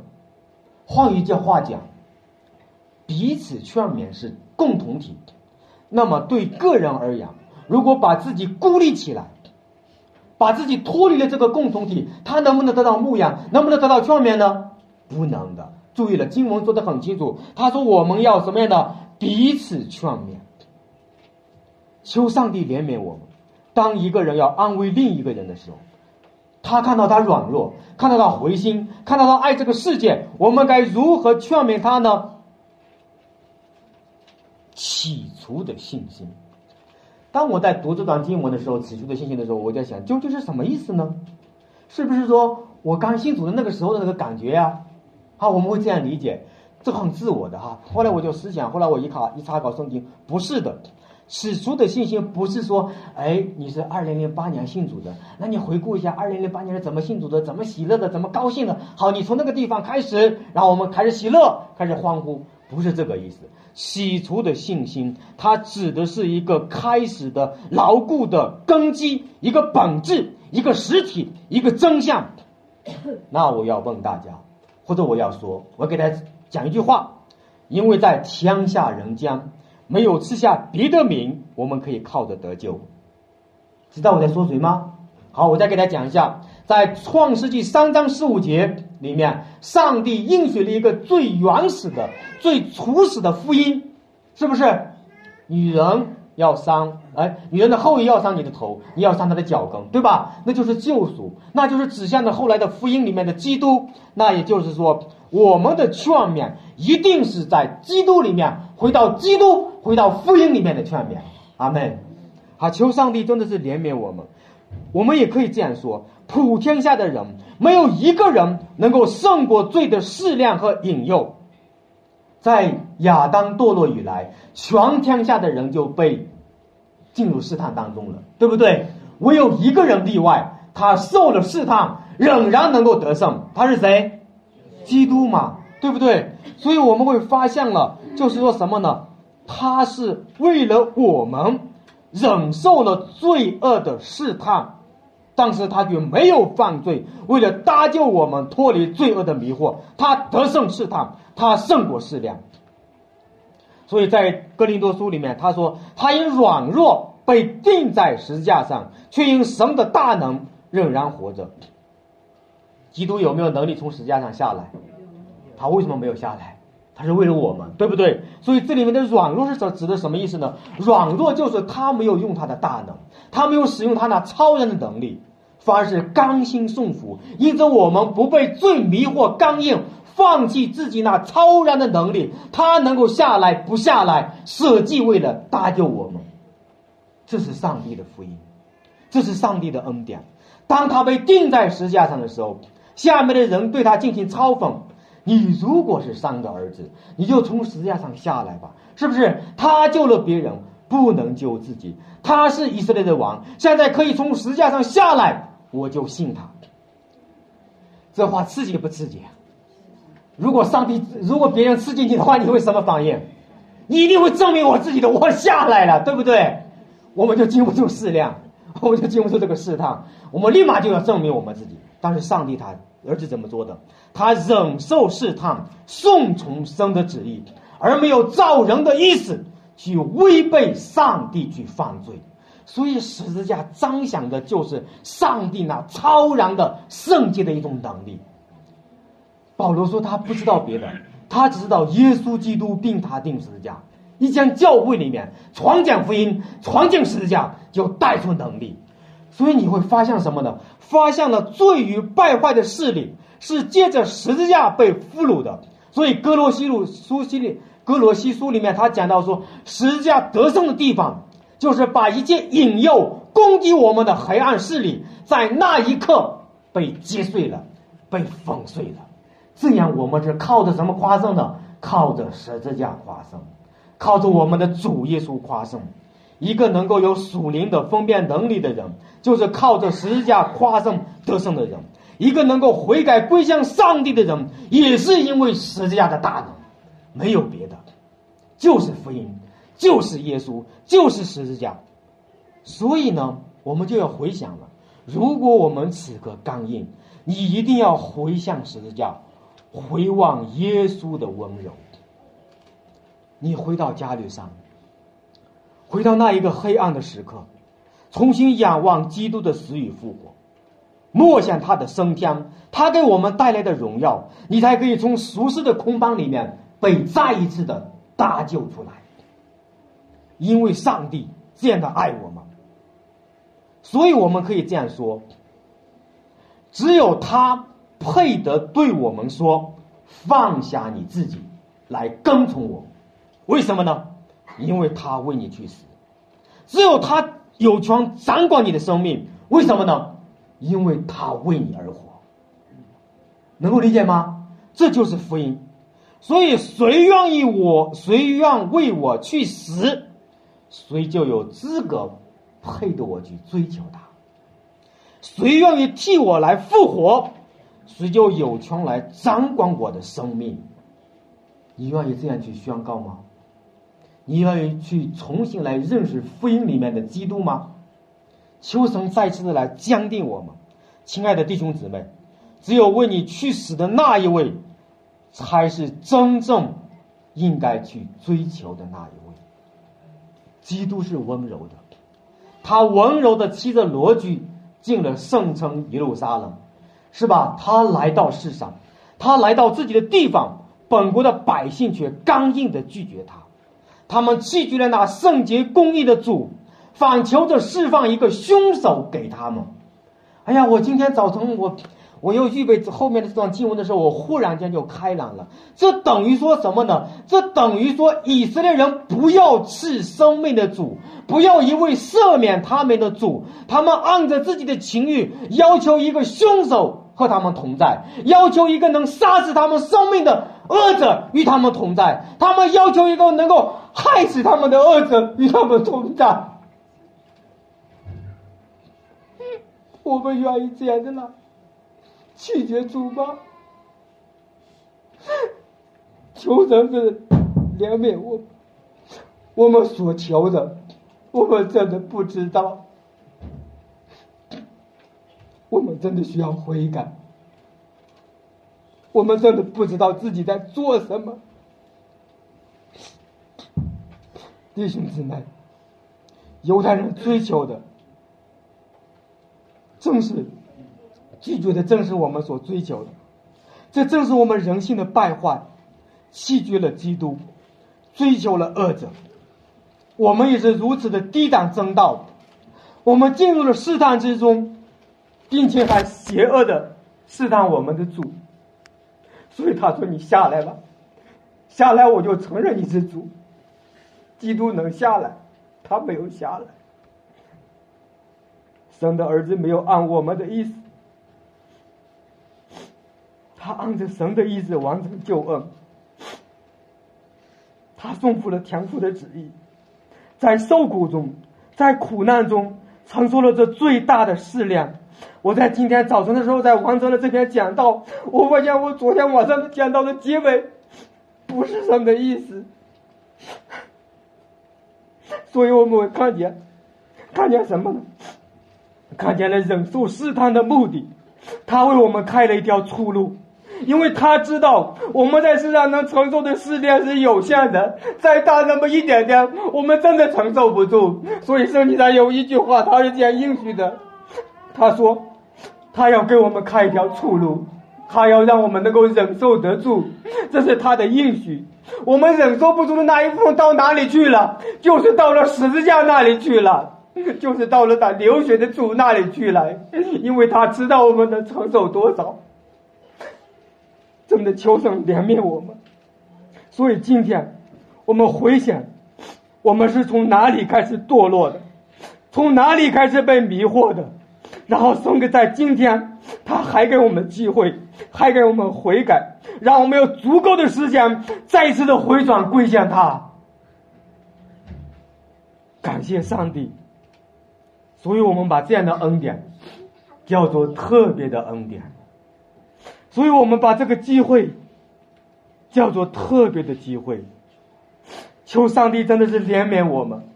换一句话讲，彼此劝勉是共同体。那么对个人而言，如果把自己孤立起来，把自己脱离了这个共同体，他能不能得到牧养？能不能得到劝勉呢？不能的。注意了，经文说的很清楚，他说我们要什么样的彼此劝勉？求上帝怜悯我们。当一个人要安慰另一个人的时候，他看到他软弱，看到他回心，看到他爱这个世界，我们该如何劝勉他呢？起初的信心。当我在读这段经文的时候，起初的信心的时候，我在想，究竟是什么意思呢？是不是说我刚信主的那个时候的那个感觉呀？啊，我们会这样理解，这很自我的哈。后来我就思想，后来我一考一查考圣经，不是的。起初的信心不是说，哎，你是二零零八年信主的，那你回顾一下二零零八年是怎么信主的，怎么喜乐的，怎么高兴的？好，你从那个地方开始，然后我们开始喜乐，开始欢呼，不是这个意思。起初的信心，它指的是一个开始的牢固的根基，一个本质，一个实体，一个真相。那我要问大家，或者我要说，我给大家讲一句话，因为在天下人间。没有吃下别的名，我们可以靠着得救。知道我在说谁吗？好，我再给大家讲一下，在创世纪三章十五节里面，上帝应许了一个最原始的、最初始的福音，是不是？女人要伤，哎，女人的后裔要伤你的头，你要伤她的脚跟，对吧？那就是救赎，那就是指向的后来的福音里面的基督。那也就是说，我们的劝勉一定是在基督里面，回到基督，回到福音里面的劝勉。阿门。好，求上帝真的是怜悯我们。我们也可以这样说：普天下的人，没有一个人能够胜过罪的试炼和引诱。在亚当堕落以来，全天下的人就被进入试探当中了，对不对？唯有一个人例外，他受了试探，仍然能够得胜。他是谁？基督嘛，对不对？所以我们会发现了，就是说什么呢？他是为了我们忍受了罪恶的试探。但是他却没有犯罪，为了搭救我们脱离罪恶的迷惑，他得胜试探，他胜过试炼。所以在哥林多书里面，他说他因软弱被钉在十字架上，却因神的大能仍然活着。基督有没有能力从十字架上下来？他为什么没有下来？他是为了我们，对不对？所以这里面的软弱是指指的什么意思呢？软弱就是他没有用他的大能，他没有使用他那超人的能力。反而是刚心送福，因此我们不被罪迷惑、刚硬，放弃自己那超然的能力，他能够下来不下来，舍己为了搭救我们，这是上帝的福音，这是上帝的恩典。当他被钉在石架上的时候，下面的人对他进行嘲讽：“你如果是上的儿子，你就从石架上下来吧，是不是？他救了别人，不能救自己。他是以色列的王，现在可以从石架上下来。”我就信他，这话刺激不刺激？如果上帝，如果别人刺激你的话，你会什么反应？你一定会证明我自己的，我下来了，对不对？我们就经不住试炼，我们就经不住这个试探，我们立马就要证明我们自己。但是上帝他儿子怎么做的？他忍受试探，顺从神的旨意，而没有造人的意思去违背上帝去犯罪。所以十字架彰显的就是上帝那超然的圣洁的一种能力。保罗说他不知道别的，他只知道耶稣基督并他定十字架。一间教会里面传讲福音、传讲十字架，就带出能力。所以你会发现什么呢？发现了罪与败坏的势力是借着十字架被俘虏的。所以哥罗西路书系列哥罗西书里面他讲到说，十字架得胜的地方。就是把一切引诱攻击我们的黑暗势力，在那一刻被击碎了，被粉碎了。这样，我们是靠着什么夸胜呢？靠着十字架夸胜，靠着我们的主耶稣夸胜。一个能够有属灵的分辨能力的人，就是靠着十字架夸胜得胜的人。一个能够悔改归向上帝的人，也是因为十字架的大能，没有别的，就是福音。就是耶稣，就是十字架，所以呢，我们就要回想了。如果我们此刻刚硬，你一定要回向十字架，回望耶稣的温柔。你回到家里上，回到那一个黑暗的时刻，重新仰望基督的死与复活，默想他的升天，他给我们带来的荣耀，你才可以从俗世的空邦里面被再一次的搭救出来。因为上帝这样的爱我们，所以我们可以这样说：只有他配得对我们说放下你自己来跟从我。为什么呢？因为他为你去死。只有他有权掌管你的生命。为什么呢？因为他为你而活。能够理解吗？这就是福音。所以谁愿意我，谁愿为我去死？谁就有资格配得我去追求他？谁愿意替我来复活？谁就有权来掌管我的生命。你愿意这样去宣告吗？你愿意去重新来认识福音里面的基督吗？求神再次的来坚定我们，亲爱的弟兄姊妹，只有为你去死的那一位，才是真正应该去追求的那一位。基督是温柔的，他温柔的骑着罗驹进了圣城耶路撒冷，是吧？他来到世上，他来到自己的地方，本国的百姓却刚硬的拒绝他，他们弃绝了那圣洁公义的主，反求着释放一个凶手给他们。哎呀，我今天早晨我。我又预备后面的这段经文的时候，我忽然间就开朗了。这等于说什么呢？这等于说以色列人不要赐生命的主，不要一位赦免他们的主，他们按着自己的情欲要求一个凶手和他们同在，要求一个能杀死他们生命的恶者与他们同在，他们要求一个能够害死他们的恶者与他们同在。我们愿意这样的呢？拒绝主吗？求神是怜悯我，我们所求的，我们真的不知道，我们真的需要悔改，我们真的不知道自己在做什么，弟兄姊妹，犹太人追求的正是。拒绝的正是我们所追求的，这正是我们人性的败坏，弃绝了基督，追求了恶者。我们也是如此的低胆争道，我们进入了试探之中，并且还邪恶的试探我们的主。所以他说：“你下来吧，下来我就承认你是主。”基督能下来，他没有下来。生的儿子没有按我们的意思。他按着神的意志完成救恩，他顺服了天父的旨意，在受苦中，在苦难中承受了这最大的试炼。我在今天早晨的时候，在完成了这篇讲道，我发现我昨天晚上讲到的结尾不是神的意思，所以我们会看见，看见什么呢？看见了忍受试探的目的，他为我们开了一条出路。因为他知道我们在世上能承受的试炼是有限的，再大那么一点点，我们真的承受不住。所以圣经上有一句话，他是这样应许的：他说，他要给我们开一条出路，他要让我们能够忍受得住，这是他的应许。我们忍受不住的那一部分到哪里去了？就是到了十字架那里去了，就是到了打流血的主那里去了，因为他知道我们能承受多少。真的求神怜悯我们，所以今天我们回想，我们是从哪里开始堕落的，从哪里开始被迷惑的，然后送给在今天，他还给我们机会，还给我们悔改，让我们有足够的时间再一次的回转归向他。感谢上帝，所以我们把这样的恩典叫做特别的恩典。所以我们把这个机会叫做特别的机会，求上帝真的是怜悯我们。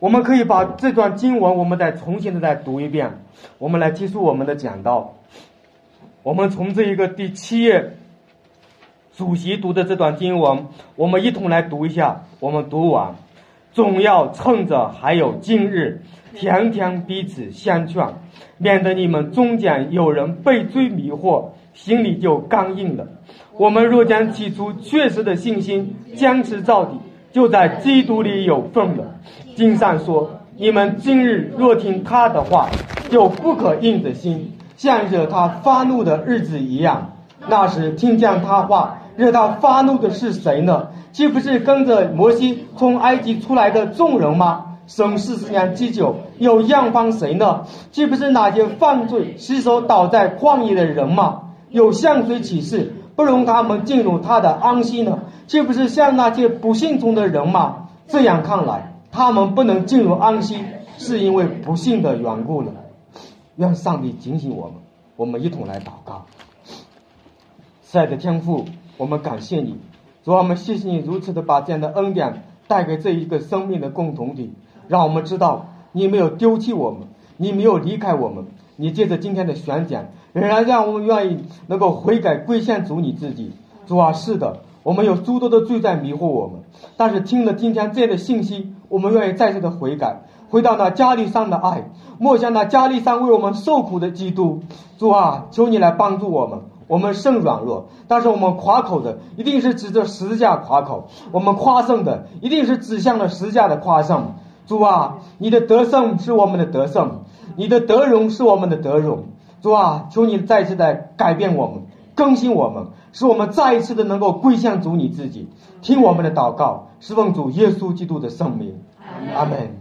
我们可以把这段经文，我们再重新的再读一遍，我们来结束我们的讲道。我们从这一个第七页主席读的这段经文，我们一同来读一下。我们读完，总要趁着还有今日，天天彼此相劝，免得你们中间有人被罪迷惑。心里就刚硬了。我们若将起初确实的信心坚持到底，就在基督里有份了。经上说：“你们今日若听他的话，就不可硬着心，像惹他发怒的日子一样。那时听见他话，惹他发怒的是谁呢？岂不是跟着摩西从埃及出来的众人吗？生四十年之久，有样方谁呢？岂不是那些犯罪、失手倒在旷野的人吗？”有向谁启示，不容他们进入他的安息呢？岂不是像那些不幸中的人吗？这样看来，他们不能进入安息，是因为不幸的缘故了。愿上帝警醒我们，我们一同来祷告。亲爱的天父，我们感谢你，主我们谢谢你如此的把这样的恩典带给这一个生命的共同体，让我们知道你没有丢弃我们，你没有离开我们。你借着今天的宣讲，仍然让我们愿意能够悔改归向主你自己。主啊，是的，我们有诸多的罪在迷惑我们，但是听了今天这样的信息，我们愿意再次的悔改，回到那加利山的爱，默想那加利山为我们受苦的基督。主啊，求你来帮助我们。我们甚软弱，但是我们夸口的一定是指着十字架夸口；我们夸胜的一定是指向了十字架的夸胜。主啊，你的得胜是我们的得胜，你的得荣是我们的得荣。主啊，求你再次的改变我们，更新我们，使我们再一次的能够归向主你自己，听我们的祷告，侍奉主耶稣基督的圣名。阿门。